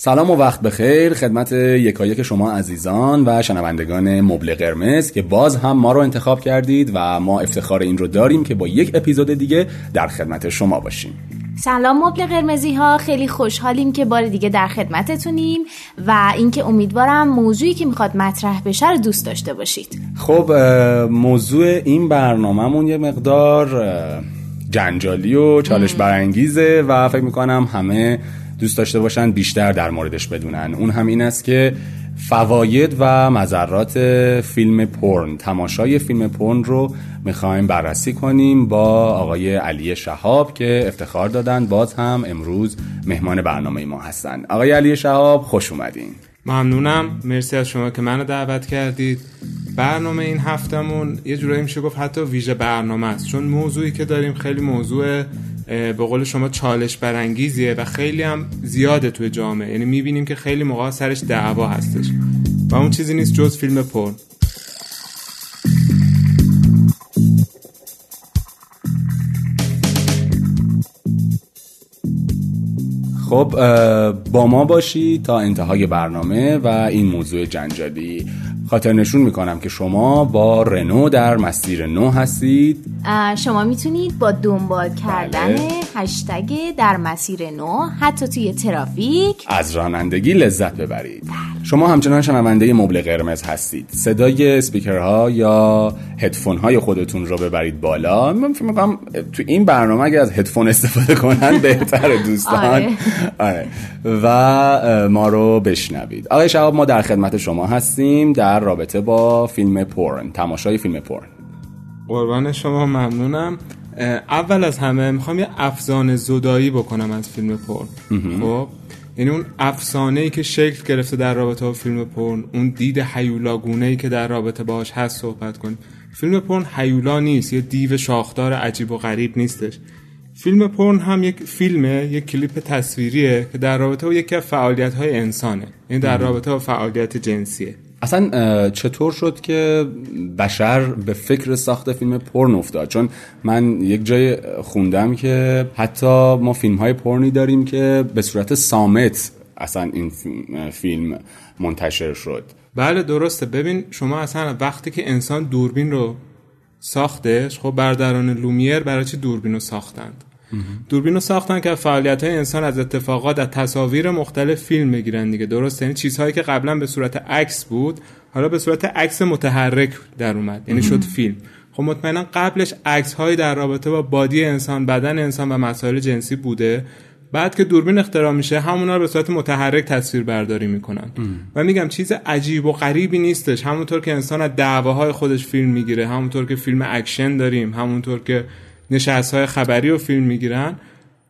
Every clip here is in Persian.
سلام و وقت بخیر خدمت یکایک شما عزیزان و شنوندگان مبل قرمز که باز هم ما رو انتخاب کردید و ما افتخار این رو داریم که با یک اپیزود دیگه در خدمت شما باشیم. سلام مبل قرمزی ها خیلی خوشحالیم که بار دیگه در خدمتتونیم و اینکه امیدوارم موضوعی که می‌خواد مطرح بشه رو دوست داشته باشید. خب موضوع این برنامهمون یه مقدار جنجالی و چالش برانگیزه و فکر می‌کنم همه دوست داشته باشن بیشتر در موردش بدونن. اون هم این است که فواید و مذرات فیلم پرن تماشای فیلم پرن رو می‌خوایم بررسی کنیم با آقای علی شهاب که افتخار دادن باز هم امروز مهمان برنامه ما هستن. آقای علی شهاب خوش اومدین. ممنونم. مرسی از شما که منو دعوت کردید. برنامه این هفتمون یه جورایی میشه گفت حتی ویژه برنامه است. چون موضوعی که داریم خیلی موضوع به قول شما چالش برانگیزیه و خیلی هم زیاده توی جامعه. یعنی می‌بینیم که خیلی موقع سرش دعوا هستش. و اون چیزی نیست جز فیلم پرن. خب با ما باشی تا انتهای برنامه و این موضوع جنجالی خاطر نشون می‌کنم که شما با رنو در مسیر نو هستید شما می‌تونید با دنبال کردن بله. هشتگ در مسیر نو حتی توی ترافیک از رانندگی لذت ببرید بله. شما همچنان شنونده مبل قرمز هستید صدای اسپیکرها یا هدفون های خودتون رو ببرید بالا من فکر می‌کنم تو این برنامه اگر از هدفون استفاده کنن بهتر دوستان آره. آره. و ما رو بشنوید آقای شهاب ما در خدمت شما هستیم در در رابطه با فیلم پورن تماشای فیلم پورن. قربان شما ممنونم. اول از همه می‌خوام یه افزانه زدایی بکنم از فیلم پورن. خب؟ یعنی اون افسانه ای که شکل گرفته در رابطه با فیلم پورن اون دید حیولاگونه ای که در رابطه باش هست صحبت کنیم. فیلم پورن حیولا نیست یه دیو شاخدار عجیب و غریب نیستش. فیلم پورن هم یک فیلمه یک کلیپ تصویریه که در رابطه با یکی از فعالیت های انسانه. یعنی در رابطه با فعالیت جنسیه. اصلا چطور شد که بشر به فکر ساخت فیلم پرن افتاد؟ چون من یک جای خوندم که حتی ما فیلم های پرنی داریم که به صورت سامت اصلا این فیلم منتشر شد. بله درسته. ببین شما اصلا وقتی که انسان دوربین رو ساختش خب بردران لومیر برای چی دوربین رو ساختند؟ دوربین رو ساختن که فعالیت های انسان از اتفاقات از تصاویر مختلف فیلم بگیرن دیگه. درست یعنی چیزهایی که قبلا به صورت عکس بود حالا به صورت عکس متحرک در اومد. یعنی شد فیلم. خب مطمئنا قبلش عکس هایی در رابطه با body انسان بدن انسان و مسائل جنسی بوده. بعد که دوربین اختراع میشه همونا رو به صورت متحرک تصویر برداری می‌کنن و میگم چیز عجیب و غریبی نیستش. همونطور که انسان از دعواهای خودش فیلم می‌گیره همونطور که فیلم اکشن داریم همونطور که نشست های خبری و فیلم می‌گیرن.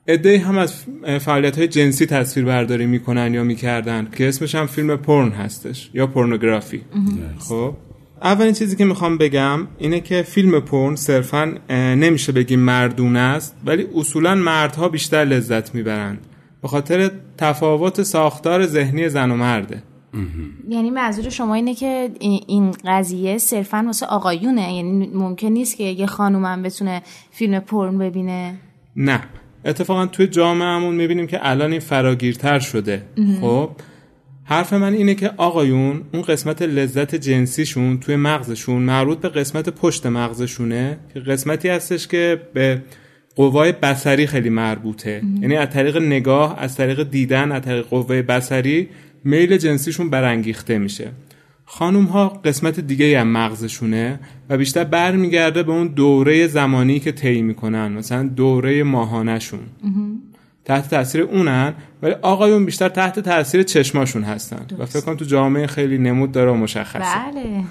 عده‌ای هم از فعالیت های جنسی تصویر برداری می‌کنن یا می‌کردن که اسمش هم فیلم پرن هستش یا پورنوگرافی. خب اولین چیزی که می‌خوام بگم اینه که فیلم پرن صرفا نمیشه بگیم مردونه است ولی اصولا مردها بیشتر لذت می‌برند. به خاطر تفاوت ساختار ذهنی زن و مرده. یعنی منظور شما اینه که این قضیه صرفا واسه آقایونه؟ یعنی ممکن نیست که یه خانومم بتونه فیلم پرن ببینه؟ نه. اتفاقا توی جامعهمون می‌بینیم که الان این فراگیرتر شده. خب؟ حرف من اینه که آقایون اون قسمت لذت جنسیشون توی مغزشون مربوط به قسمت پشت مغزشونه که قسمتی هستش که به قوای بسری خیلی مربوطه. یعنی از طریق نگاه از طریق دیدن از طریق قوای بسری میل جنسیشون برانگیخته میشه. خانوم ها قسمت دیگه هم مغزشونه و بیشتر برمیگرده به اون دوره زمانی که طی می‌کنن مثلا دوره ماهانهشون. تحت تاثیر اونن ولی آقایون بیشتر تحت تاثیر چشماشون هستن. و فکر کنم تو جامعه خیلی نمود داره و مشخصه. بله.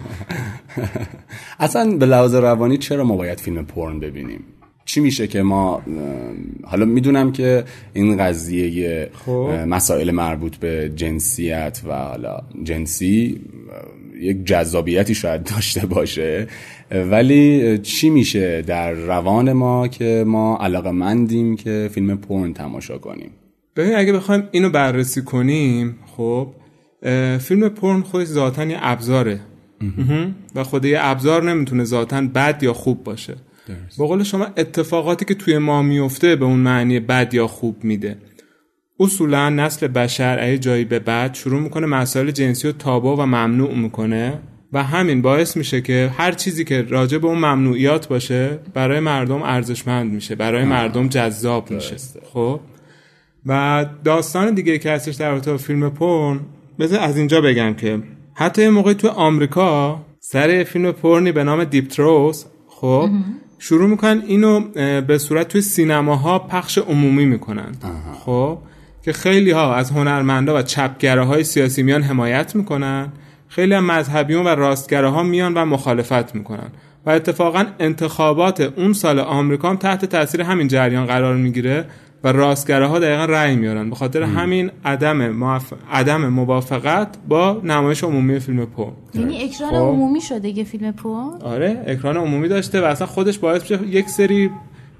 اصلا به لحاظ روانی چرا ما باید فیلم پرن ببینیم؟ چی میشه که ما حالا می‌دونم که این قضیه خب. مسائل مربوط به جنسیت و حالا جنسی یک جذابیتی شاید داشته باشه. ولی چی میشه در روان ما که ما علاقه مندیم که فیلم پرن تماشا کنیم؟ ببین اگه بخوایم اینو بررسی کنیم خب فیلم پرن خودش ذاتا یه ابزاره. و خود یه ابزار نمی‌تونه ذاتا بد یا خوب باشه. به قول شما اتفاقاتی که توی ما میفته به اون معنی بد یا خوب میده. اصولا نسل بشر ای جایی به بعد شروع می‌کنه مسائل جنسی رو تابو و ممنوع می‌کنه و همین باعث میشه که هر چیزی که راجع به اون ممنوعیات باشه برای مردم ارزشمند میشه برای مردم جذاب میشه. خب؟ و داستان دیگه که هستش در رابطه فیلم پرن بذار از اینجا بگم که حتی یه موقعی تو آمریکا سر فیلم پرنی به نام دیپ تروس خب؟ شروع می‌کنن اینو به صورت توی سینماها پخش عمومی می‌کنن. خب؟ که خیلی ها از هنرمندا و چپگره های سیاسی میان حمایت می‌کنن. خیلی هم مذهبیون و راستگره ها میان و مخالفت می‌کنن. و اتفاقا انتخابات اون سال آمریکا هم تحت تاثیر همین جریان قرار می‌گیره. و راستگره ها دقیقا رأی میارن. به خاطر همین عدم موف... عدم موافقت با نمایش عمومی فیلم پو. یعنی اکران خب. عمومی شده که فیلم پو؟ آره اکران عمومی داشته و اصلا خودش باعث میشه یک سری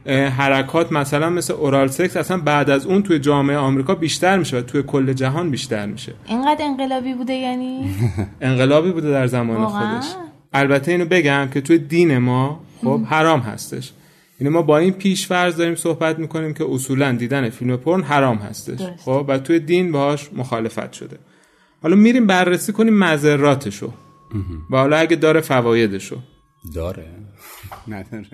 حرکات مثلا مثل اورال سکس اصلا بعد از اون توی جامعه آمریکا بیشتر میشه و توی کل جهان بیشتر میشه. اینقدر انقلابی بوده یعنی؟ انقلابی بوده در زمان خودش. البته اینو بگم که توی دین ما خب حرام هستش. یعنی ما با این پیش فرض داریم صحبت می‌کنیم که اصولا دیدن فیلم پرن حرام هستش. خب و توی دین باهاش مخالفت شده. حالا میریم بررسی کنیم مذراتشو و حالا اگه داره فوایدشو. داره. نداره.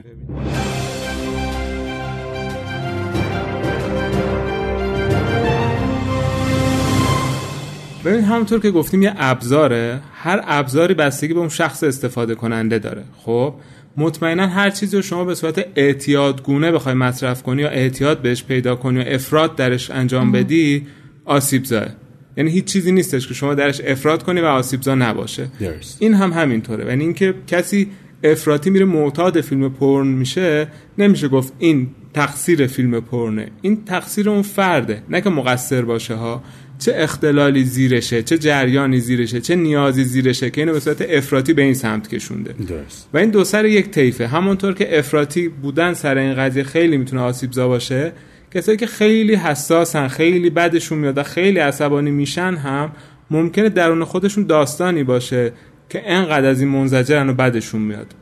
ببین همونطور که گفتیم یه ابزاره. هر ابزاری بستگی به اون شخص استفاده کننده داره. خب مطمئنا هر چیزی رو شما به صورت اعتیادگونه بخوای مصرف کنی یا اعتیاد بهش پیدا کنی یا افراد درش انجام بدی آسیب زاه یعنی هیچ چیزی نیستش که شما درش افراد کنی و آسیبزا نباشه. این هم همینطوره. یعنی اینکه کسی افراطی میره معتاد فیلم پرن میشه نمیشه گفت این تقصیر فیلم پرنه. این تقصیر اون فرده. نه که مقصر باشه ها. چه اختلالی زیرشه چه جریانی زیرشه چه نیازی زیرشه که اینو به صورت افراطی به این سمت کشونده. درست. و این دو سر یک طیفه. همونطور که افراطی بودن سر این قضیه خیلی می‌تونه آسیبزا باشه کسایی که خیلی حساسن خیلی بدشون میاد و خیلی عصبانی میشن هم ممکنه درون خودشون داستانی باشه که انقدر از این منزجرن و بدشون میاد.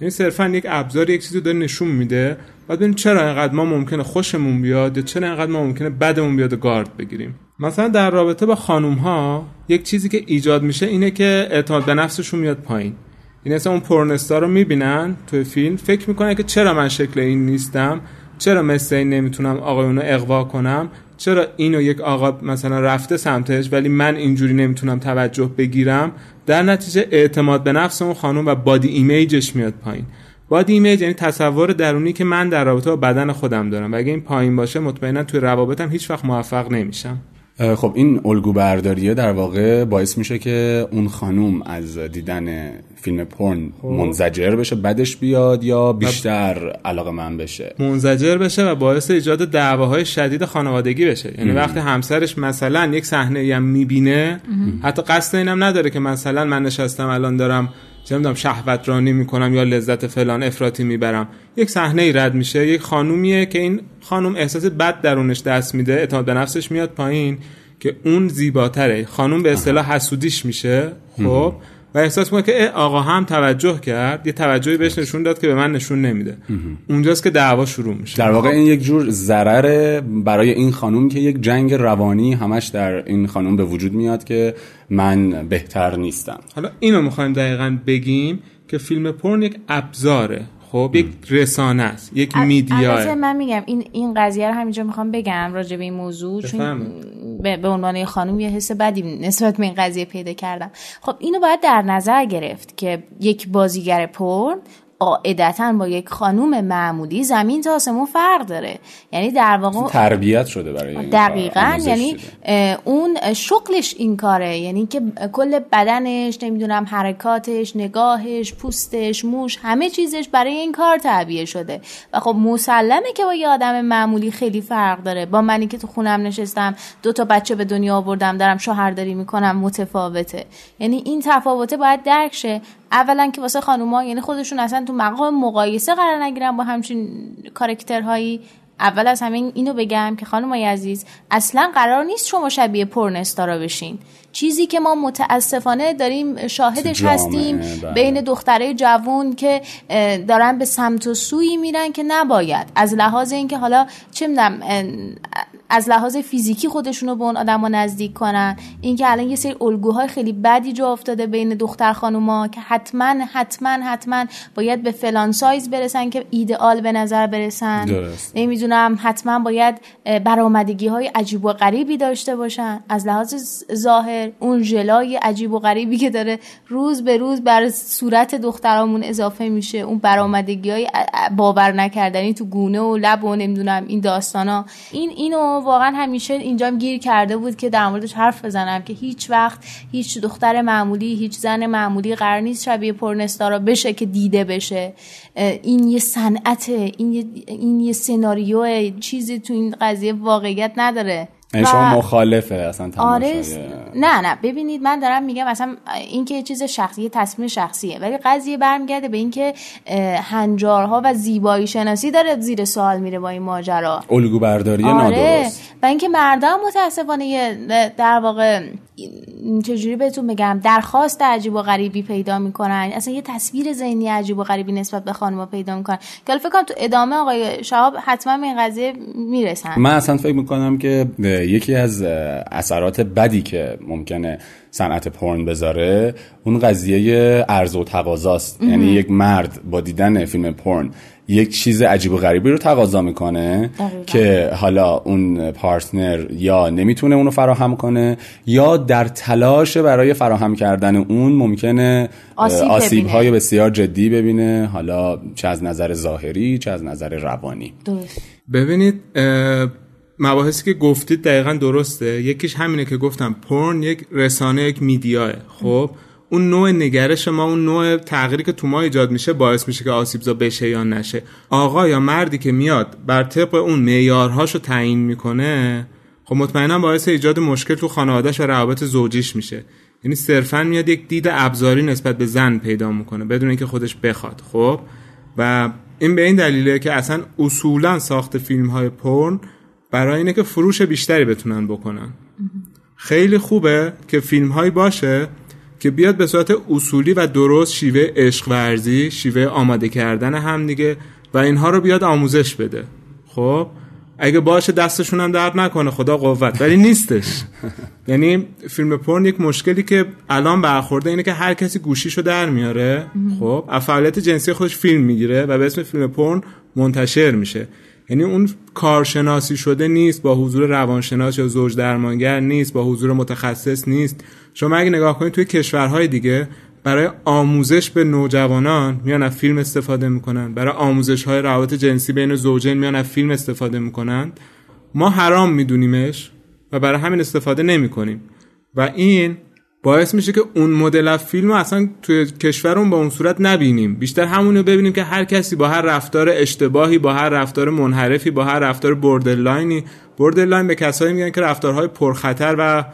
یعنی صرفا یک ابزار یک چیزی داره نشون میده بعد ببین چرا انقدر ما ممکنه خوشمون بیاد یا چرا انقدر ما ممکنه بدمون بیاد و گارد بگیریم. مثلا در رابطه با خانوم ها یک چیزی که ایجاد میشه اینه که اعتماد به نفسشون میاد پایین. این اصلا اون پرنستا رو می‌بینن توی فیلم فکر می‌کنن که چرا من شکل این نیستم؟ چرا مثل این نمی‌تونم آقایونو اغوا کنم؟ چرا اینو یک آقا مثلا رفته سمتش ولی من اینجوری نمی‌تونم توجه بگیرم؟ در نتیجه اعتماد به نفس اون خانم و body image ش میاد پایین. body image یعنی تصور درونی که من در رابطه با بدن خودم دارم و اگه این پایین باشه مطمئنا توی روابطم هیچ وقت موفق نمیشم. خب این الگو برداریه در واقع باعث میشه که اون خانوم از دیدن فیلم پرن خب. منزجر بشه بدش بیاد یا بیشتر علاقه‌مند بشه؟ منزجر بشه و باعث ایجاد دعواهای شدید خانوادگی بشه. یعنی وقتی همسرش مثلا یک صحنه هم می‌بینه حتی قصد اینم نداره که مثلا من نشستم الان دارم چه می‌دونم شهوت رانی می‌کنم یا لذت فلان افراطی می‌برم. یک صحنه ای رد میشه یک خانومیه که این خانوم احساس بد درونش دست میده اعتماد به نفسش میاد پایین که اون زیباتره. خانوم به اصطلاح حسودیش میشه خب؟ و احساس می‌کنه که آقا هم توجه کرد یه توجهی بهش نشون داد که به من نشون نمیده. اونجاست که دعوا شروع میشه. در واقع این یک جور ضرر برای این خانوم که یک جنگ روانی همش در این خانوم به وجود میاد که من بهتر نیستم. حالا اینو می‌خوایم دقیقا بگیم که فیلم پرن یک ابزاره. خب یک رسانه است یک میدیا. من میگم این این قضیه رو همینجا می‌خوام بگم راجع به این موضوع چون به, به عنوان خانم یه حس بدی نسبت به این قضیه پیدا کردم. خب اینو باید در نظر گرفت که یک بازیگر پرن قاعدتا با یک خانوم معمولی زمین تا آسمون فرق داره. یعنی در واقع تربیت شده برای این دقیقا یعنی اون شغلش این کاره. یعنی که کل بدنش نمی‌دونم حرکاتش نگاهش پوستش موش همه چیزش برای این کار تعبیه شده. و خب مسلمه که با یه آدم معمولی خیلی فرق داره. با منی که تو خونم نشستم دو تا بچه به دنیا آوردم دارم شوهرداری می‌کنم متفاوته. یعنی این تفاوته باید درک شه. اولا که واسه خانوما یعنی خودشون اصلا تو مقام مقایسه قرار نگیرن با همچین کارکترهایی اول از همه اینو بگم که خانم عزیز اصلا قرار نیست شما شبیه پرنستارا بشین. چیزی که ما متاسفانه داریم شاهدش هستیم بله. بین دختره جوون که دارن به سمت و سوی میرن که نباید. از لحاظ اینکه حالا چه می‌دونم از لحاظ فیزیکی خودشونو به اون آدما نزدیک کنن. اینکه الان یه سری الگوهای خیلی بدی جا افتاده بین دختر خانوما که حتما حتما حتما باید به فلان سایز برسن که ایدئال به نظر برسن. نمی‌دونم حتما باید برآمدگی های عجیب و غریبی داشته باشن. از لحاظ ظاهر اون ژلای عجیب و غریبی که داره روز به روز بر صورت دخترامون اضافه میشه. اون برآمدگی های باور نکردنی تو گونه و لب و نمی‌دونم این داستانا. این اینو واقعا همیشه اینجا گیر کرده بود که در موردش حرف بزنم که هیچ وقت هیچ دختر معمولی هیچ زن معمولی قرار نیست شبیه پرنستارا بشه که دیده بشه. این یه صنعت این یه این یه سناریو چیزی تو این قضیه واقعیت نداره. یعنی شما مخالفه اصلا آره نه نه. ببینید من دارم میگم اصلا این که چیز شخصی تصمیم شخصیه. ولی قضیه برمیگرده به اینکه هنجارها و زیبایی شناسی داره زیر سوال میره با این ماجرا. الگو برداری آره. نادرست. و اینکه مردم متاسفانه در واقع چجوری بهتون بگم درخواست عجیب و غریبی پیدا می‌کنن. اصلا یه تصویر ذهنی عجیب و غریبی نسبت به خانم پیدا می‌کنن. که فکر کنم تو ادامه آقای شهاب حتما به این قضیه می‌رسن. من اصلا فکر می‌کنم که یکی از اثرات بدی که ممکنه صنعت پرن بذاره اون قضیه ارز و تقاضاست. یعنی یک مرد با دیدن فیلم پرن یک چیز عجیب و غریبی رو تقاضا می‌کنه که حالا اون پارتنر یا نمی‌تونه اونو فراهم کنه یا در تلاش برای فراهم کردن اون ممکنه آسیب, های بسیار جدی ببینه حالا چه از نظر ظاهری چه از نظر روانی. ببینید مباحثی که گفتید دقیقا درسته. یکیش همینه که گفتم پرن یک رسانه یک میدیاه. خب؟ اون نوع نگرش ما اون نوع تغییری که تو ما ایجاد میشه باعث میشه که آسیبزا بشه یا نشه. آقا یا مردی که میاد بر طبق اون معیارهاشو تعیین می‌کنه خب مطمئنا باعث ایجاد مشکل تو خانوادهش و روابط زوجیش میشه. یعنی صرفا میاد یک دید ابزاری نسبت به زن پیدا می‌کنه بدون اینکه خودش بخواد خب؟ و این به این دلیله که اصلا اصولا ساخت فیلم های پرن برای اینه که فروش بیشتری بتونن بکنن. خیلی خوبه که فیلم هایی باشه که بیاد به صورت اصولی و درست شیوه عشق ورزی شیوه آماده کردن هم دیگه و اینها رو بیاد آموزش بده. خب؟ اگه باشه دستشون هم درد نکنه خدا قوت. ولی نیستش. یعنی فیلم پرن یک مشکلی که الان برخورده اینه که هر کسی گوشیشو در میاره. خب؟ فعالیت جنسی خودش فیلم می‌گیره و به اسم فیلم پرن منتشر میشه. یعنی اون کارشناسی شده نیست با حضور روانشناس یا زوج درمانگر نیست با حضور متخصص نیست. شما اگه نگاه کنید توی کشورهای دیگه برای آموزش به نوجوانان میان از فیلم استفاده می‌کنن. برای آموزش های روابط جنسی بین زوجین میان از فیلم استفاده می‌کنن. ما حرام میدونیمش و برای همین استفاده نمی‌کنیم. و این باعث میشه که اون مدل از فیلم رو اصلا توی کشورمون با اون صورت نبینیم. بیشتر همونو ببینیم که هر کسی با هر رفتار اشتباهی با هر رفتار منحرفی با هر رفتار بوردرلاینی borderline به کسایی میگن که رفتارهای پرخطر و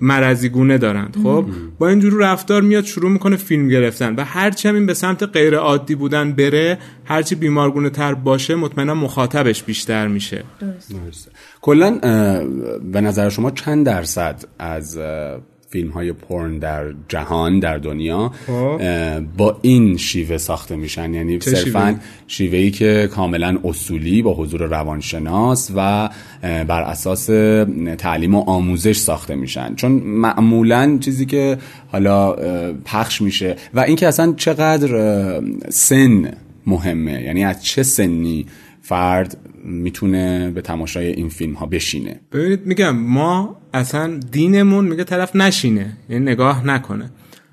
مرزی گونه دارند. خب؟ با اینجور رفتار میاد شروع می‌کنه فیلم گرفتن و هرچی این به سمت غیر عادی بودن بره هرچی بیمارگونه تر باشه مطمئنا مخاطبش بیشتر میشه. کلا به نظر شما چند درصد از فیلم های پرن در جهان در دنیا خب. با این شیوه ساخته میشن. یعنی صرفا شیوه ای که کاملا اصولی با حضور روانشناس و بر اساس تعلیم و آموزش ساخته میشن. چون معمولا چیزی که حالا پخش میشه و اینکه اصلا چقدر سن مهمه. یعنی از چه سنی فرد می‌تونه به تماشای این فیلم ها بشینه. ببینید میگم ما اصلا دینمون میگه طرف نشینه یعنی نگاه نکنه.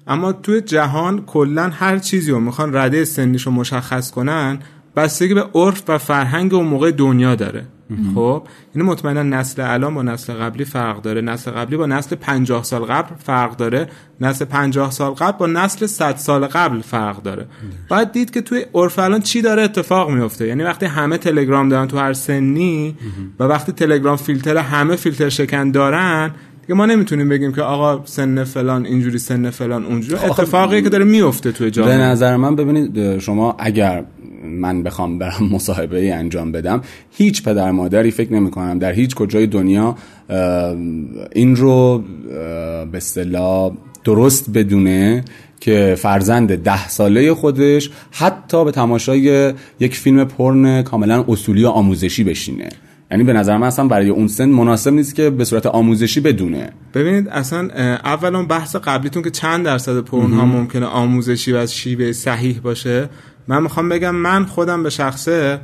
اما توی جهان کلا هر چیزی رو می‌خوان رده سنیش رو مشخص کنن بستگی به عرف و فرهنگ و موقع دنیا داره. خب یعنی مطمئنا نسل الان با نسل قبلی فرق داره. نسل قبلی با نسل 50 سال قبل فرق داره. نسل 50 سال قبل با نسل 100 سال قبل فرق داره. باید دید که توی عرف الان چی داره اتفاق میفته یعنی وقتی همه تلگرام دارن تو هر سنی و وقتی تلگرام فیلتر همه فیلتر شکن دارن دیگه ما نمی‌تونیم بگیم که آقا سن فلان اینجوری سن فلان اونجوری. اتفاقی که داره میفته توی جامعه. به نظر من ببینید شما اگر من بخوام برم مصاحبه ای انجام بدم. هیچ پدر مادری فکر نمی کنم در هیچ کجای دنیا این رو به اصطلاح درست بدونه که فرزند ده ساله خودش حتی به تماشای یک فیلم پرن کاملا اصولی و آموزشی بشینه. یعنی به نظر من اصلا برای اون سن مناسب نیست که به صورت آموزشی بدونه. ببینید اصلا اولا بحث قبلیتون که چند درصد پرن ها ممکنه آموزشی و از شیوه صحیح باشه. من می‌خوام بگم من خودم به شخصه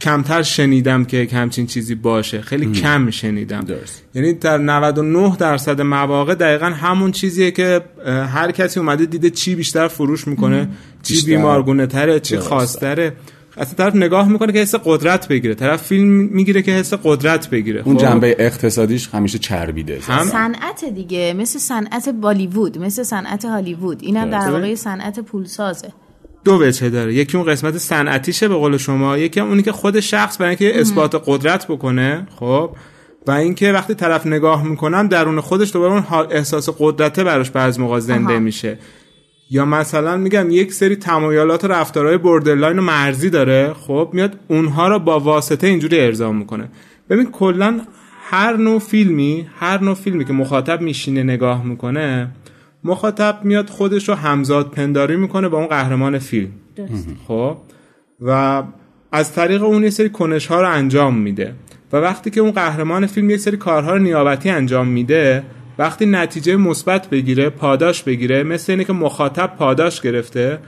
کمتر شنیدم که همچین چیزی باشه. خیلی کم شنیدم. درست. یعنی در 99 درصد مواقع دقیقا همون چیزیه که هر کسی اومده دیده چی بیشتر فروش می‌کنه چی بیشتر. بیمارگونه تره چی. خاصتره اصلا طرف نگاه می‌کنه که حس قدرت بگیره. طرف فیلم می‌گیره که حس قدرت بگیره. اون خب؟ جنبه اقتصادیش همیشه چربیده. هم. صنعت دیگه مثل صنعت بالیوود مثل صنعت هالیوود. اینم در. واقع صنعت پولسازه. دو وجه داره. یکی اون قسمت صنعتیشه به قول شما یکی اونی که خود شخص برای اینکه اثبات قدرت بکنه خب؟ و اینکه وقتی طرف نگاه می‌کنم درون خودش دوباره اون احساس قدرته براش بعض موقع زنده آها. میشه. یا مثلا میگم یک سری تمایلات و رفتارهای borderline و مرزی داره خب؟ میاد اونها رو با واسطه اینجوری ارضا می‌کنه. ببین کلا هر نوع فیلمی هر نوع فیلمی که مخاطب میشینه نگاه می‌کنه مخاطب میاد خودش رو همذات پنداری می‌کنه با اون قهرمان فیلم. خب؟ و از طریق اون یه سری کنش ها رو انجام میده. و وقتی که اون قهرمان فیلم یه سری کارها رو نیابتی انجام میده وقتی نتیجه مثبت بگیره پاداش بگیره مثل اینه که مخاطب پاداش گرفته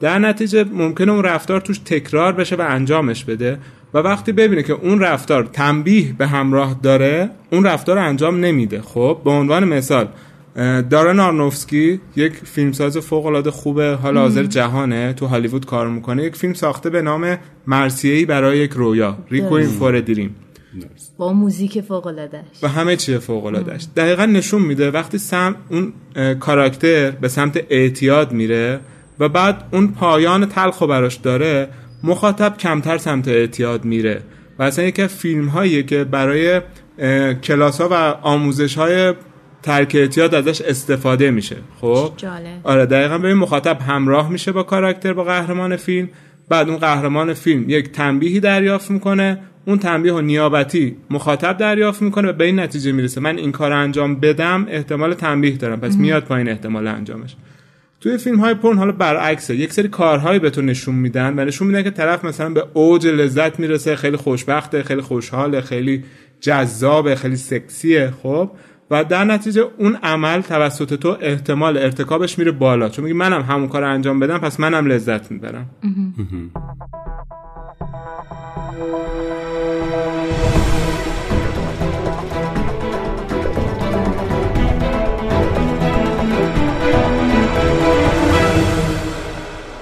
در نتیجه ممکنه اون رفتار توش تکرار بشه و انجامش بده. و وقتی ببینه که اون رفتار تنبیه به همراه داره اون رفتار رو انجام نمیده. خب؟ به عنوان مثال دارن آرنوفسکی یک فیلمساز فوق العاده خوبه حال حاضر جهانه تو هالیوود کار می‌کنه. یک فیلم ساخته به نام مرسیه‌ای برای یک رویا ریکوین فور دریم با موزیک فوق العاده و همه چیه فوق العاده‌اش دقیقا نشون میده وقتی سم اون کاراکتر به سمت اعتیاد میره و بعد اون پایان تلخ و براش داره مخاطب کمتر سمت اعتیاد میره. و اصلا یکی فیلم هاییه که برای کلاس ها و آموزش های ترک اعتیاد ازش استفاده میشه. خب؟ جالب. آره دقیقا ببین مخاطب همراه میشه با کاراکتر با قهرمان فیلم. بعد اون قهرمان فیلم یک تنبیهی دریافت می‌کنه. اون تنبیه و نیابتی مخاطب دریافت می‌کنه و به این نتیجه می‌رسه. من این کار انجام بدم احتمال تنبیه دارم. پس میاد پایین احتمال انجامش. توی فیلم های پرن حالا برعکسه. یک سری کارهایی به تو نشون میدن و نشون میدن که طرف مثلا به اوج لذت می‌رسه خیلی خوشبخته خیلی خوشحاله خیلی جذابه خیلی سکسیه. خب؟ و در نتیجه اون عمل توسط تو احتمال ارتکابش میره بالا. چون میگی منم همون کار انجام بدم پس منم لذت می‌برم.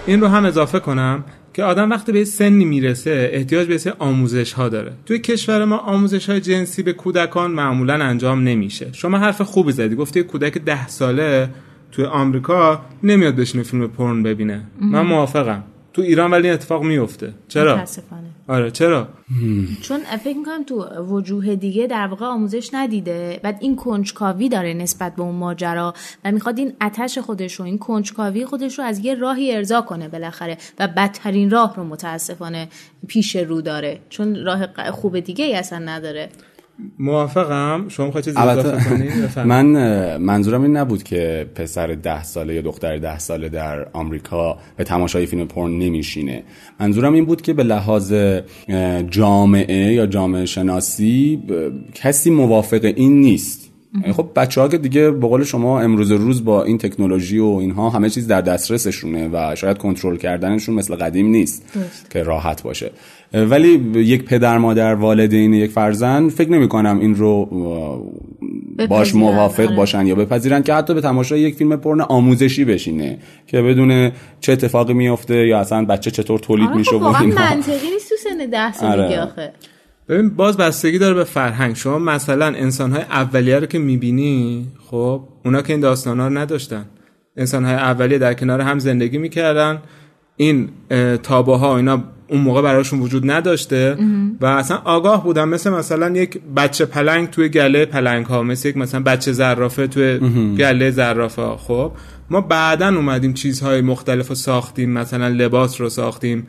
این رو هم اضافه کنم. که آدم وقتی به سنی می‌رسه احتیاج به سری آموزش ها داره. توی کشور ما آموزش های جنسی به کودکان معمولا انجام نمیشه. شما حرف خوبی زدی گفتی کودک ده ساله توی آمریکا نمیاد بشینه فیلم پرن ببینه. من موافقم. تو ایران ولی اتفاق میفته. چرا؟ متاسفانه. آره چرا؟ چون فکر می‌کنم تو وجوه دیگه در واقع آموزش ندیده. بعد این کنجکاوی داره نسبت به اون ماجرا و می‌خواد این اتش خودش رو این کنجکاوی خودش رو از یه راهی ارضا کنه بالاخره و بدترین راه رو متاسفانه پیش رو داره. چون راه خوب دیگه ای اصلا نداره. موافقم. شما می‌خوای چیزی اضافه من منظورم این نبود که پسر ده ساله یا دختر ده ساله در آمریکا به تماشای فیلم پرن نمیشینه. منظورم این بود که به لحاظ جامعه یا جامعه شناسی کسی موافق این نیست. خب بچه ها که دیگه به قول شما امروز روز با این تکنولوژی و اینها همه چیز در دسترسشونه و شاید کنترل کردنشون مثل قدیم نیست درست. که راحت باشه ولی یک پدر مادر والدین یک فرزند فکر نمی کنم این رو باش موافق آره. باشن یا بپذیرن که حتی به تماشای یک فیلم پرن آموزشی بشینه که بدون چه اتفاقی میفته یا اصلا بچه چطور تولید آره میشه خب و منطقی نیست تو سن ده سالگی آره. آخه ببین باز بستگی داره به فرهنگ. شما مثلا انسانهای اولیه رو که می‌بینی خب اونا که این داستانا رو نداشتن. انسانهای اولیه در کنار هم زندگی می‌کردن. این تابوها اینا اون موقع براشون وجود نداشته. و اصلا آگاه بودن. مثل مثلا یک بچه پلنگ توی گله پلنگ ها مثل یک مثلا بچه زرافه توی گله زرافه ها خب ما بعدا اومدیم چیزهای مختلف رو ساختیم. مثلا لباس رو ساختیم.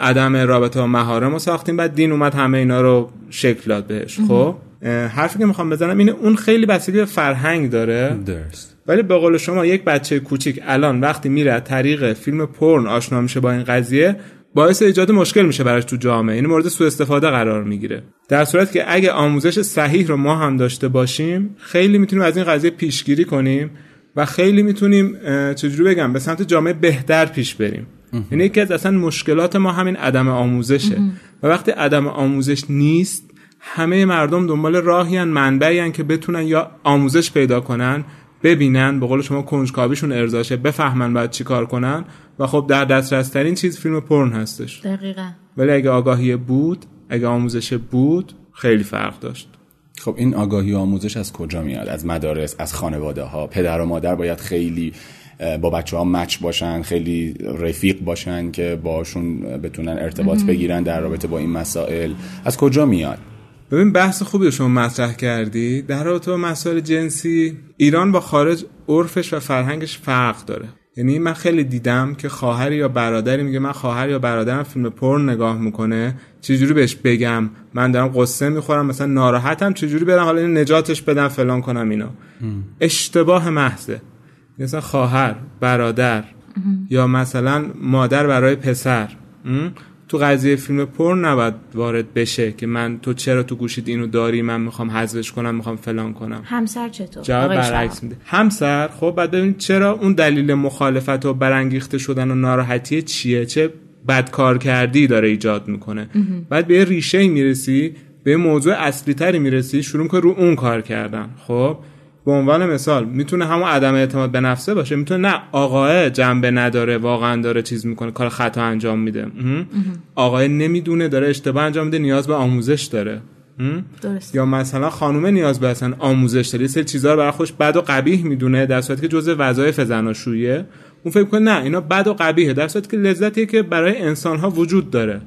عدم رابطه و مهارم رو ساختیم بعد دین اومد همه اینا رو شکل داد بهش. خب؟ حرفی که می‌خوام بزنم اینه اون خیلی بستگی به فرهنگ داره. درست. ولی به قول شما یک بچه کوچیک الان وقتی میره از طریق فیلم پرن آشنا میشه با این قضیه باعث ایجاد مشکل میشه براش تو جامعه. یعنی مورد سوء استفاده قرار می‌گیره. در صورت که اگه آموزش صحیح رو ما هم داشته باشیم خیلی می‌تونیم از این قضیه پیشگیری کنیم و خیلی می‌تونیم چجوری بگم به سمت جامعه بهتر پیش بریم. یعنی یکی از اصلا مشکلات ما همین عدم آموزشه. و وقتی عدم آموزش نیست همه مردم دنبال راهی منبعی که بتونن یا آموزش پیدا کنن ببینن به قول شما کنجکاویشون ارضاشه بفهمن بعد چی کار کنن. و خب در دسترس ترین چیز فیلم پرن هستش. دقیقا. ولی اگه آگاهی بود اگه آموزش بود خیلی فرق داشت. خب این آگاهی و آموزش از کجا میاد؟ از مدارس از خانواده ها پدر و مادر باید خیلی با بچه ها مچ باشن خیلی رفیق باشن که باشون بتونن ارتباط بگیرن در رابطه با این مسائل. از کجا میاد؟ ببین بحث خوبی شما مطرح کردی. در رابطه با مسائل جنسی ایران با خارج عرفش و فرهنگش فرق داره. یعنی من خیلی دیدم که خواهر یا برادری میگه من خواهر یا برادرم فیلم پر نگاه می‌کنه چجوری بهش بگم؟ من دارم قصه می‌خورم مثلا ناراحتم چجوری برم؟ حالا نجاتش بدم فلان کنم اینا. اشتباه محضه. مثلا خواهر برادر یا مثلا مادر برای پسر تو قضیه فیلم پر نباید وارد بشه که من تو چرا تو گوشید اینو داری؟ من می‌خوام حذفش کنم می‌خوام فلان کنم. همسر چطور؟ جواب برعکس میده. همسر خب بعد ببین چرا اون دلیل مخالفت و برانگیخته شدن و ناراحتی چیه؟ چه بد کار کردی داره ایجاد می‌کنه. بعد به یه ریشه می‌رسی به موضوع اصلی تری می‌رسی شروع که رو اون کار کردن. خب؟ به عنوان مثال می‌تونه همون عدم اعتماد به نفسه باشه. می‌تونه نه آقاه جنبه نداره واقعا داره چیز می‌کنه کار خطا انجام میده. آقای نمی‌دونه داره اشتباه انجام میده نیاز به آموزش داره. درست. یا مثلا خانومه نیاز به اصلا آموزش داره. سری چیزا رو برای خوش بد و قبیح می‌دونه در صورتی که جزء وظایف زناشوییه اون فکر کنه نه اینا بد و قبیحه. در صورتی که لذتیه که برای انسان ها وجود داره.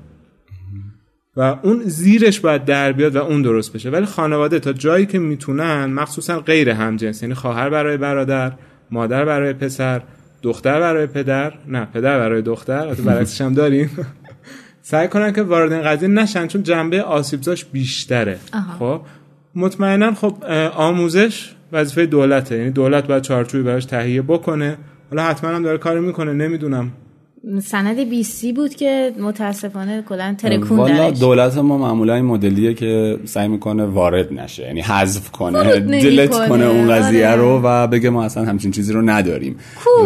و اون زیرش باید در بیاد و اون درست بشه. ولی خانواده تا جایی که می‌تونن مخصوصا غیر همجنس یعنی خواهر برای برادر مادر برای پسر دختر برای پدر نه پدر برای دختر البته برعکسش هم داریم. سعی کنن که وارد این قضیه نشن چون جنبه آسیبزاش بیشتره. خب؟ مطمئنا خب آموزش وظیفه دولته. یعنی دولت باید چارچوبی براش تهیه بکنه. حالا حتما هم داره کاری می‌کنه نمی‌دونم. سند بی سی بود که متاسفانه کلا ترکوندنش دولت ما معمولا این مدلیه که سعی می‌کنه وارد نشه یعنی حذف کنه دلت کنه اون قضیه آره. رو و بگه ما اصلا همچین چیزی رو نداریم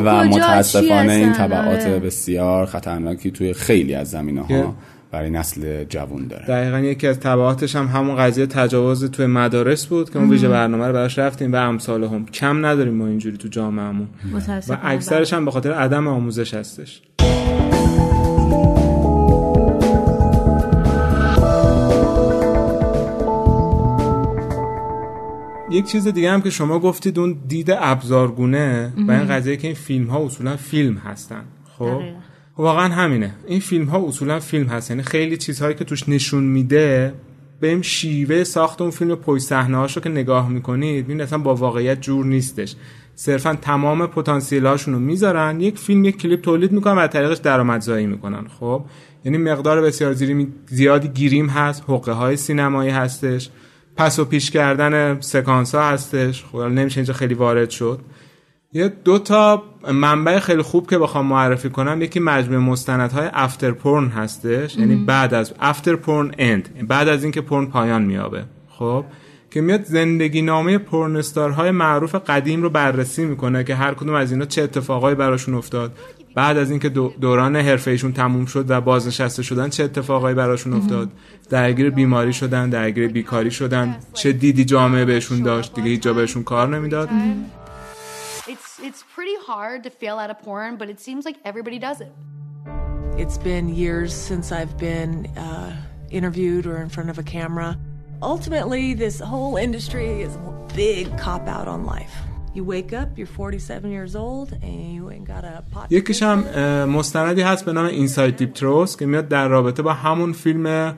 و متاسفانه این؟ طبعات آره. بسیار خطرناکی توی خیلی از زمینه ها برای نسل جوان داره. دقیقا یکی از تبعاتش هم همون قضیه تجاوز توی مدارس بود که اون ویژه برنامه رو براش رفتیم و امثال هم کم نداریم ما اینجوری تو جامعهمون. و اکثرش هم به خاطر عدم آموزش هستش. یک چیز دیگه هم که شما گفتید اون دید ابزارگونه و این قضیه که این فیلم ها اصولا فیلم هستن خب؟ دقیقا. واقعا همینه. این فیلم ها اصولا فیلم هست. یعنی خیلی چیزهایی که توش نشون میده به این شیوه ساخت اون فیلم پشت صحنه هاشو که نگاه می‌کنید این اصلا با واقعیت جور نیستش. صرفا تمام پتانسیل هاشون رو می‌ذارن. یک فیلم یک کلیپ تولید می‌کنن و از طریقش درآمدزایی می‌کنن. خب؟ یعنی مقدار بسیار زیادی گیریم هست. حقه های سینمایی هستش. پس و پیش کردن سکانس ها هستش. خب نمیشه اینجا خیلی وارد شد. یه دو تا منبع خیلی خوب که بخوام معرفی کنم یکی مجموعه مستندهای افتر پورن هستش یعنی بعد از افتر پورن اند بعد از اینکه پورن پایان میابه خب؟ که میاد زندگی نامه پورنستارهای معروف قدیم رو بررسی می‌کنه که هر کدوم از اینا چه اتفاقایی براشون افتاد. بعد از اینکه دو- دوران حرفه ایشون تموم شد و بازنشسته شدن چه اتفاقایی براشون افتاد؟ درگیر بیماری شدن درگیر بیکاری شدن چه دیدی جامعه بهشون داشت؟ دیگه هیچ جا بهشون کار نمی‌داد. It's it's pretty hard to fail out of porn, but it seems like everybody does it. It's been years since I've been uh, interviewed or in front of a camera. Ultimately, this whole industry is a big cop out on life. You wake up, you're 47 years old, and you ain't got a pot. to یکیش piss هم in. اه، مستندی هست به نام اینساید دیپ تروس که میاد در رابطه با همون فیلم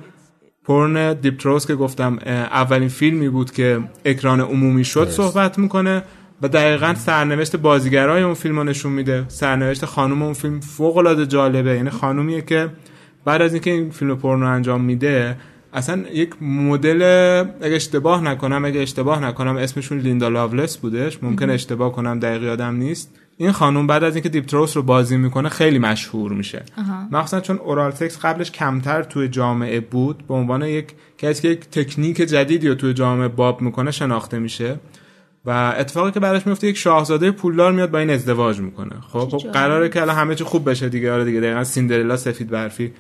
پرن دیپ تروس که گفتم اه، اولین فیلمی بود که اکران عمومی شد صحبت میکنه و دقیقا سرنوشت بازیگرای اون فیلم رو نشون میده. سرنوشت خانم اون فیلم فوق العاده جالبه. یعنی خانومیه که بعد از اینکه این فیلم پرن رو انجام میده اصلا یک مدل اگه اشتباه نکنم اگه اشتباه نکنم اسمشون Linda Lovelace بودش. ممکن اشتباه کنم دقیق یادم نیست. این خانم بعد از اینکه Deep Throat رو بازی می‌کنه خیلی مشهور میشه. مخصوصا چون oral sex قبلش کمتر توی جامعه بود به عنوان یک کسی که یک تکنیک جدیدی رو توی جامعه باب می‌کنه شناخته میشه. و اتفاقی که براش میفته یک شاهزاده پولدار میاد با این ازدواج می‌کنه. خب, خب قراره که الان همه چی خوب بشه دیگه. آره دیگه دقیقا سیندرلا سفید برفی.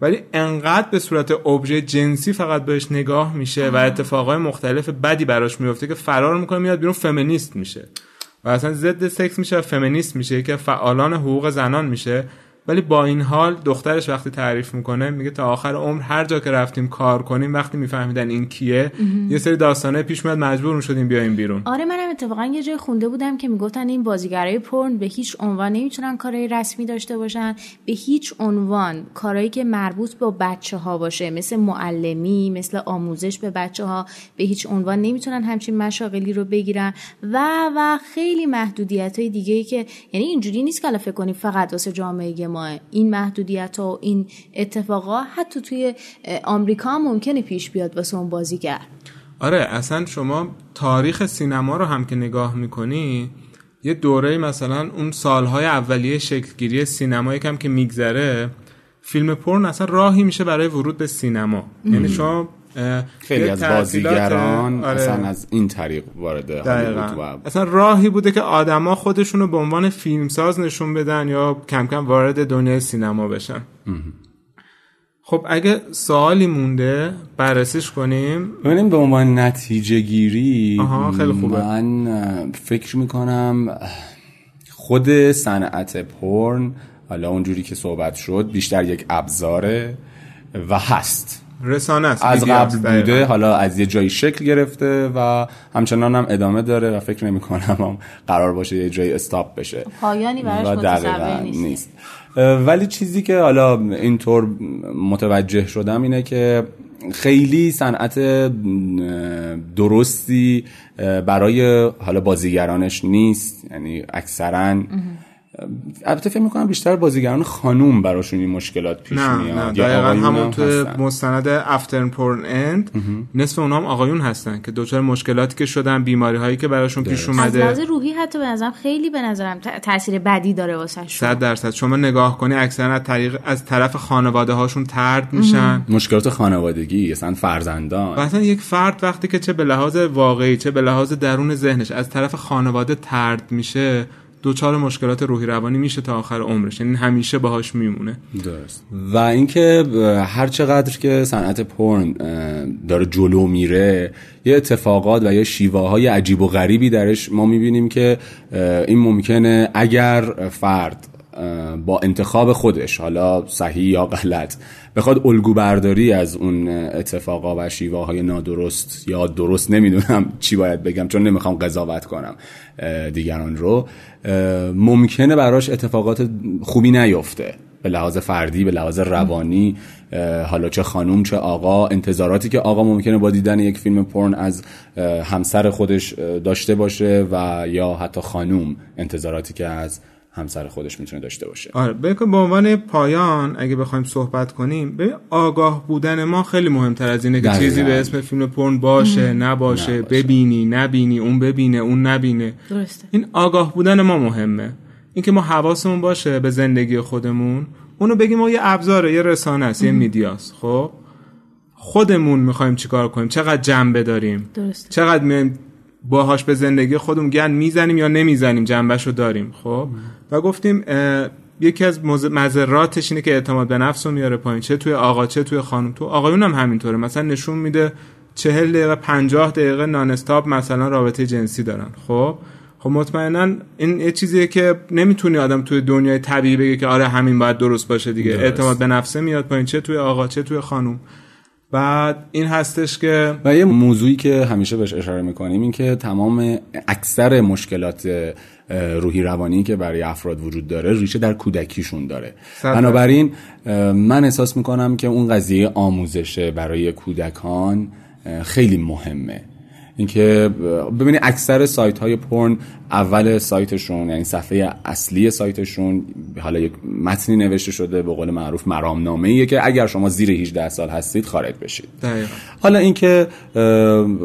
ولی انقدر به صورت ابژه جنسی فقط بهش نگاه میشه و اتفاقای مختلف بدی براش میفته که فرار می‌کنه میاد بیرون فمینیست میشه. و اصلا ضد سکس میشه و فمینیست میشه که فعالان حقوق زنان میشه. ولی با این حال دخترش وقتی تعریف می‌کنه میگه تا آخر عمر هر جا که رفتیم کار کنیم وقتی میفهمیدن این کیه یه سری داستانه پیش میاد مجبور می‌شدیم بیایم بیرون. آره منم اتفاقا یه جای خونده بودم که می‌گفتن این بازیگرای پرن به هیچ عنوان نمی‌تونن کارهای رسمی داشته باشن. به هیچ عنوان کارهایی که مربوط به بچه ها باشه مثل معلمی مثل آموزش به بچه ها به هیچ عنوان نمی‌تونن همچین مشاغلی رو بگیرن. و و خیلی محدودیت های دیگه ای که یعنی اینجوری نیست که فکر کنی فقط واسه جامعه این محدودیت ها و این اتفاقا حتی توی آمریکا هم ممکنه پیش بیاد واسه اون بازیگر. آره اصلا شما تاریخ سینما رو هم که نگاه می‌کنی یه دوره مثلا اون سالهای اولیه شکلگیری سینما یکم که میگذره فیلم پرن اصلا راهی میشه برای ورود به سینما. یعنی شما خیلی از بازیگران آره. اصلا از این طریق وارد و اصلا راهی بوده که آدما خودشون رو به عنوان فیلمساز نشون بدن یا کم کم وارد دنیای سینما بشن. خب اگه سوالی مونده بررسیش کنیم. ببینیم به عنوان نتیجه گیری خیلی خوبه. من فکر می‌کنم خود صنعت پرن حالا اونجوری که صحبت شد بیشتر یک ابزاره و هست. رسانه است. از قبل بوده حالا از یه جایی شکل گرفته و همچنان هم ادامه داره و فکر نمی کنم هم قرار باشه یه جایی استاپ بشه. پایانی براش نیست. نیست. ولی چیزی که حالا اینطور متوجه شدم اینه که خیلی صنعت درستی برای حالا بازیگرانش نیست. یعنی اکثرا البته فکر می‌کنم بیشتر بازیگران خانوم براشون این مشکلات پیش نه میاد. نه دقیقا همون تو مستند افتر پورن اند نصف اونها هم آقایون هستن که دچار مشکلاتی که شدن بیماری هایی که براشون پیش اومده. از لحاظ روحی حتی به نظرم خیلی به نظرم تاثیر بدی داره واسه 100 درصد. شما نگاه کنی اکثرا از طریق از طرف خانواده هاشون ترد میشن. مشکلات خانوادگی اصلا فرزندان. مثلا یک فرد وقتی که چه به لحاظ واقعی چه به لحاظ درون ذهنش از طرف خانواده ترد میشه دوچار مشکلات روحی روانی میشه تا آخر عمرش. یعنی همیشه باهاش میمونه. درست. و اینکه هر چقدر که صنعت پرن داره جلو میره یه اتفاقات و یا شیوه های عجیب و غریبی درش ما می‌بینیم که این ممکنه اگر فرد با انتخاب خودش حالا صحیح یا غلط بخواد الگو برداری از اون اتفاقا و شیوه های نادرست یا درست نمی‌دونم چی باید بگم چون نمی‌خوام قضاوت کنم دیگران رو ممکنه براش اتفاقات خوبی نیفته به لحاظ فردی به لحاظ روانی حالا چه خانوم چه آقا انتظاراتی که آقا ممکنه با دیدن یک فیلم پرن از همسر خودش داشته باشه و یا حتی خانوم انتظاراتی که از همسر خودش می‌تونه داشته باشه. آره بکن به عنوان پایان اگه بخوایم صحبت کنیم به آگاه بودن ما خیلی مهمتر از اینه که چیزی به اسم فیلم پرن باشه نباشه, ببینی نبینی اون ببینه اون نبینه. درسته. این آگاه بودن ما مهمه. اینکه ما حواسمون باشه به زندگی خودمون اونو بگیم ما یه ابزاره یه رسانه است یه میدیاست. خب؟ خودمون می‌خوایم چیکار کنیم؟ چقدر جنبه داریم درسته. چقدر باهاش به زندگی خودمون گن می‌زنیم یا نمی‌زنیم؟ جنبش رو داریم. خب؟ و گفتیم یکی از مذراتش اینه که اعتماد به نفس رو میاره پایین. چه توی آقا چه توی خانم. تو آقایون هم همینطوره. مثلا نشون میده چهل دقیقه پنجاه دقیقه نانستاپ مثلا رابطه جنسی دارن. خب؟ خب مطمئنا این یه چیزیه که نمی‌تونی آدم توی دنیای طبیعی بگه که آره همین باید درست باشه دیگه. درست. اعتماد به نفسه میاد پایین. چه توی آقا چه توی خانم. بعد این هستش که و یه موضوعی که همیشه بهش اشاره می‌کنیم این که تمام اکثر مشکلات روحی روانی که برای افراد وجود داره ریشه در کودکیشون داره. بنابراین من احساس می‌کنم که اون قضیه آموزشه برای کودکان خیلی مهمه. اینکه ببینید اکثر سایت های پرن اول سایتشون یعنی صفحه اصلی سایتشون حالا یک متنی نوشته شده به قول معروف مرامنامه ایه که اگر شما زیر 18 سال هستید خارج بشید دقیقا. حالا اینکه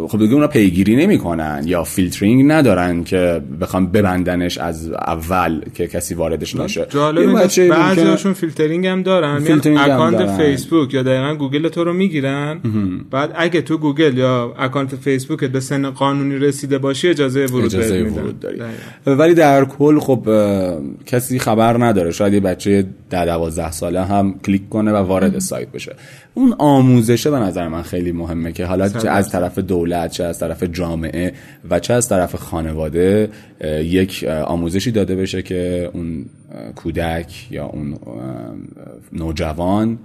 خب دیگه اونا پیگیری نمی‌کنن یا فیلترینگ ندارن که بخوام ببندنش از اول که کسی واردش نشه جالب بعضیاشون فیلترینگ هم دارن فیلترینگ هم account دارن. فیسبوک یا دقیقا گوگل تو رو می‌گیرن بعد اگه تو گوگل یا account فیسبوک به سن قانونی رسیده باشی اجازه ورود اجازه. ورود داری. دقیقاً. ولی در کل خب کسی خبر نداره. شاید یه بچه ده دوازده ساله هم کلیک کنه و وارد سایت بشه. اون آموزشه به نظر من خیلی مهمه که حالا چه از طرف دولت چه از طرف جامعه و چه از طرف خانواده یک آموزشی داده بشه که اون کودک یا اون نوجوان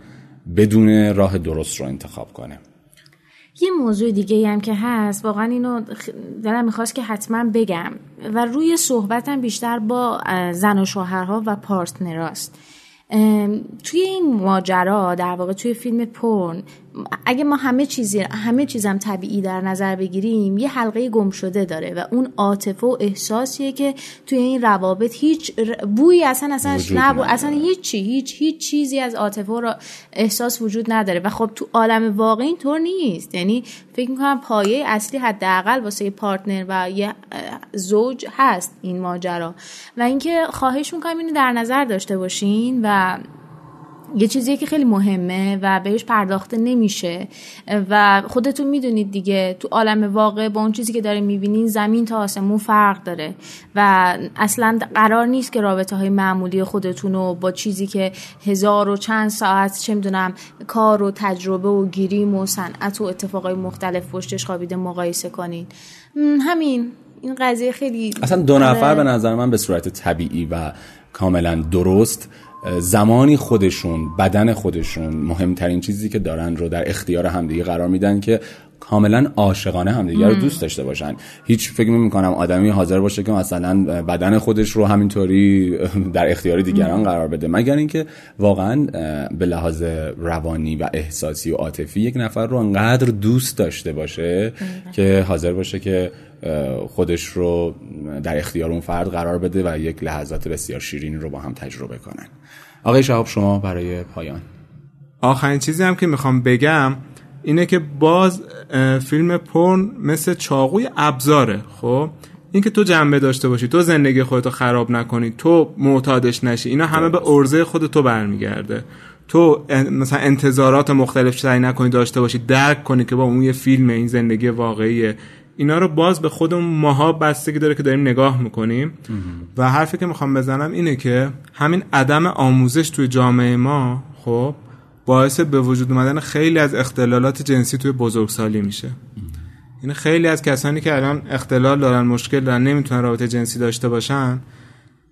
بدون راه درست رو انتخاب کنه. یه موضوع دیگه هم که هست واقعا اینو دلم می‌خواست که حتما بگم و روی صحبتم بیشتر با زن و شوهرها و پارتنراست. توی این ماجرا در واقع توی فیلم پرن اگه ما همه چیزی همه چیزم طبیعی در نظر بگیریم یه حلقه گم شده داره و اون عاطفه و احساسیه که توی این روابط هیچ بویی اصلا اصلا نبو. اصلا هیچی هیچ هیچ چیزی از عاطفه و را- احساس وجود نداره و خب تو عالم واقعی اینطور نیست. یعنی فکر می‌کنم پایه اصلی حداقل واسه یه پارتنر و یه زوج هست این ماجرا. و اینکه خواهش می‌کنم اینو در نظر داشته باشین و یه چیزیه که خیلی مهمه و بهش پرداخته نمیشه. و خودتون می‌دونید دیگه تو عالم واقع با اون چیزی که داره می‌بینین زمین تا آسمون فرق داره. و اصلا قرار نیست که رابطه های معمولی خودتون رو با چیزی که هزار و چند ساعت چه می‌دونم کار و تجربه و گیریم و صنعت و اتفاقای مختلف پشتش خوابیده مقایسه کنین. همین. این قضیه خیلی اصلا دو نفر آره. به نظر من به صورت طبیعی و کاملا درست زمانی خودشون بدن خودشون مهمترین چیزی که دارن رو در اختیار همدیگه قرار میدن که کاملا عاشقانه همدیگه رو دوست داشته باشن. هیچ فکر نمی کنم آدمی حاضر باشه که مثلا بدن خودش رو همینطوری در اختیار دیگران قرار بده. مگر اینکه واقعا به لحاظ روانی و احساسی و عاطفی یک نفر رو انقدر دوست داشته باشه که حاضر باشه که خودش رو در اختیار اون فرد قرار بده و یک لحظات بسیار شیرینی رو با هم تجربه کنن. آقای شهاب شما برای پایان. آخرین چیزی هم که می‌خوام بگم اینه که باز فیلم پرن مثل چاقوی ابزاره. خب؟ اینکه تو جنبه داشته باشی تو زندگی خودتو خراب نکنی تو معتادش نشی اینا همه به ارزه خود تو برمیگرده. تو مثلا انتظارات مختلف سعی نکنی داشته باشی درک کنی که با اون یه فیلم این زندگی واقعیه. اینا رو باز به خودمون ماها بستگی داره که داریم نگاه می‌کنیم. و حرفی که می‌خوام بزنم اینه که همین عدم آموزش توی جامعه ما خب باعث به وجود اومدن خیلی از اختلالات جنسی توی بزرگسالی میشه. این خیلی از کسانی که الان اختلال دارن مشکل دارن نمی‌تونن رابطه جنسی داشته باشن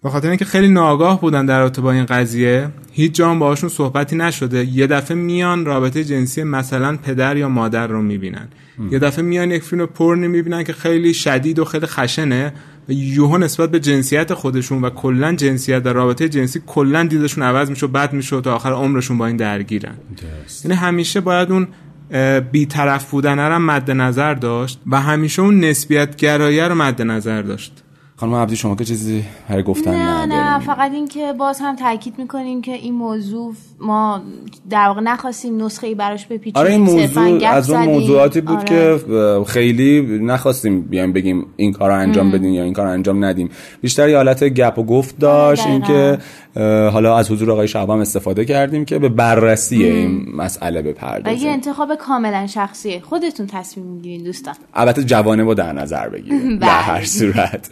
به خاطر اینکه خیلی ناآگاه بودن در رابطه با این قضیه هیچ جا هم باهاشون صحبتی نشده. یه دفعه میان رابطه جنسی مثلا پدر یا مادر رو می‌بینن. یه دفعه میان یک فیلم پرنی می‌بینن که خیلی شدید و خیلی خشنه و یوهو نسبت به جنسیت خودشون و کلا جنسیت در رابطه جنسی کلا دیدشون عوض میشه و بد میشه و تا آخر عمرشون با این درگیرن. یعنی همیشه باید اون بیطرف بودن رو مد نظر داشت و همیشه اون نسبیت گرایه رو مد نظر داشت. خانم عبدی شما که چیزی برای گفتن نه؟ نه فقط اینکه باز هم تاکید می‌کنیم که این موضوع ما در واقع نخواستیم نسخه ای براش بپیچیم. آره این موضوع از اون. موضوعاتی بود آره. که خیلی نخواستیم بیایم بگیم این کار رو انجام بدین یا این کار رو انجام ندیم. بیشتر یه حالت گپ و گفت داشت آره، اینکه اه، حالا از حضور آقای شعبان استفاده کردیم که به بررسی این مسئله و یه بپردازیم انتخاب کاملا شخصیه خودتون تصمیم می‌گیرین دوستان. البته جوانه با در نظر بگیریم. در بله. هر صورت.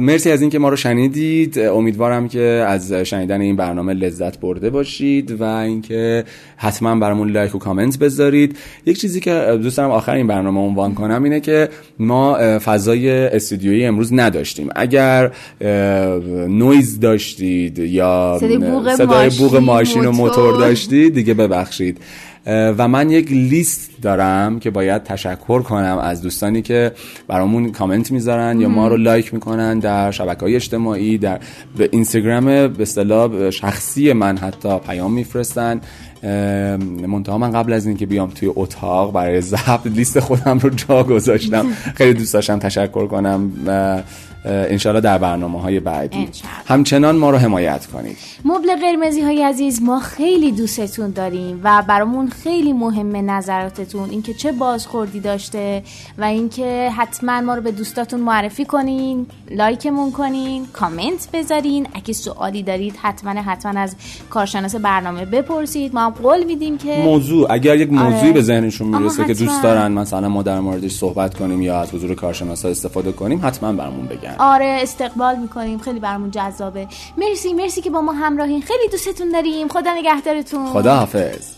مرسی از اینکه ما رو شنیدید. امیدوارم که از شنیدن این برنامه لذت برده باشید و اینکه حتما برامون لایک و کامنت بذارید. یک چیزی که دوست دارم آخر این برنامه عنوان کنم اینه که ما فضای استودیویی امروز نداشتیم. اگر نویز داشتید یا صدای بوق ماشین، ماشین و موتور. داشتید دیگه ببخشید. و من یک لیست دارم که باید تشکر کنم از دوستانی که برامون کامنت می‌ذارن یا ما رو like می‌کنن در شبکه های اجتماعی در به اینستاگرام به اصطلاح شخصی من حتی پیام میفرستن. منتها من قبل از اینکه بیام توی اتاق برای ضبط لیست خودم رو جا گذاشتم. خیلی دوست داشتم تشکر کنم. انشالله در برنامه های بعدی انشالله. همچنان ما رو حمایت کنید مبل قرمزی های عزیز ما خیلی دوستتون داریم و برامون خیلی مهمه نظراتتون اینکه چه بازخوردی داشته و اینکه حتما ما رو به دوستاتون معرفی کنین لایکمون کنین کامنت بذارین اگه سوالی دارید حتما حتما از کارشناس برنامه بپرسید ما هم قول میدیم که موضوع اگر یک موضوعی آره. به ذهنشون می‌رسه که. دوست دارن مثلا ما در موردش صحبت کنیم یا از حضور کارشناسا استفاده کنیم حتما برامون بگن آره استقبال می‌کنیم. خیلی برامون جذابه. مرسی مرسی که با ما همراهین. خیلی دوستتون داریم. خدا نگهدارتون. خدا حافظ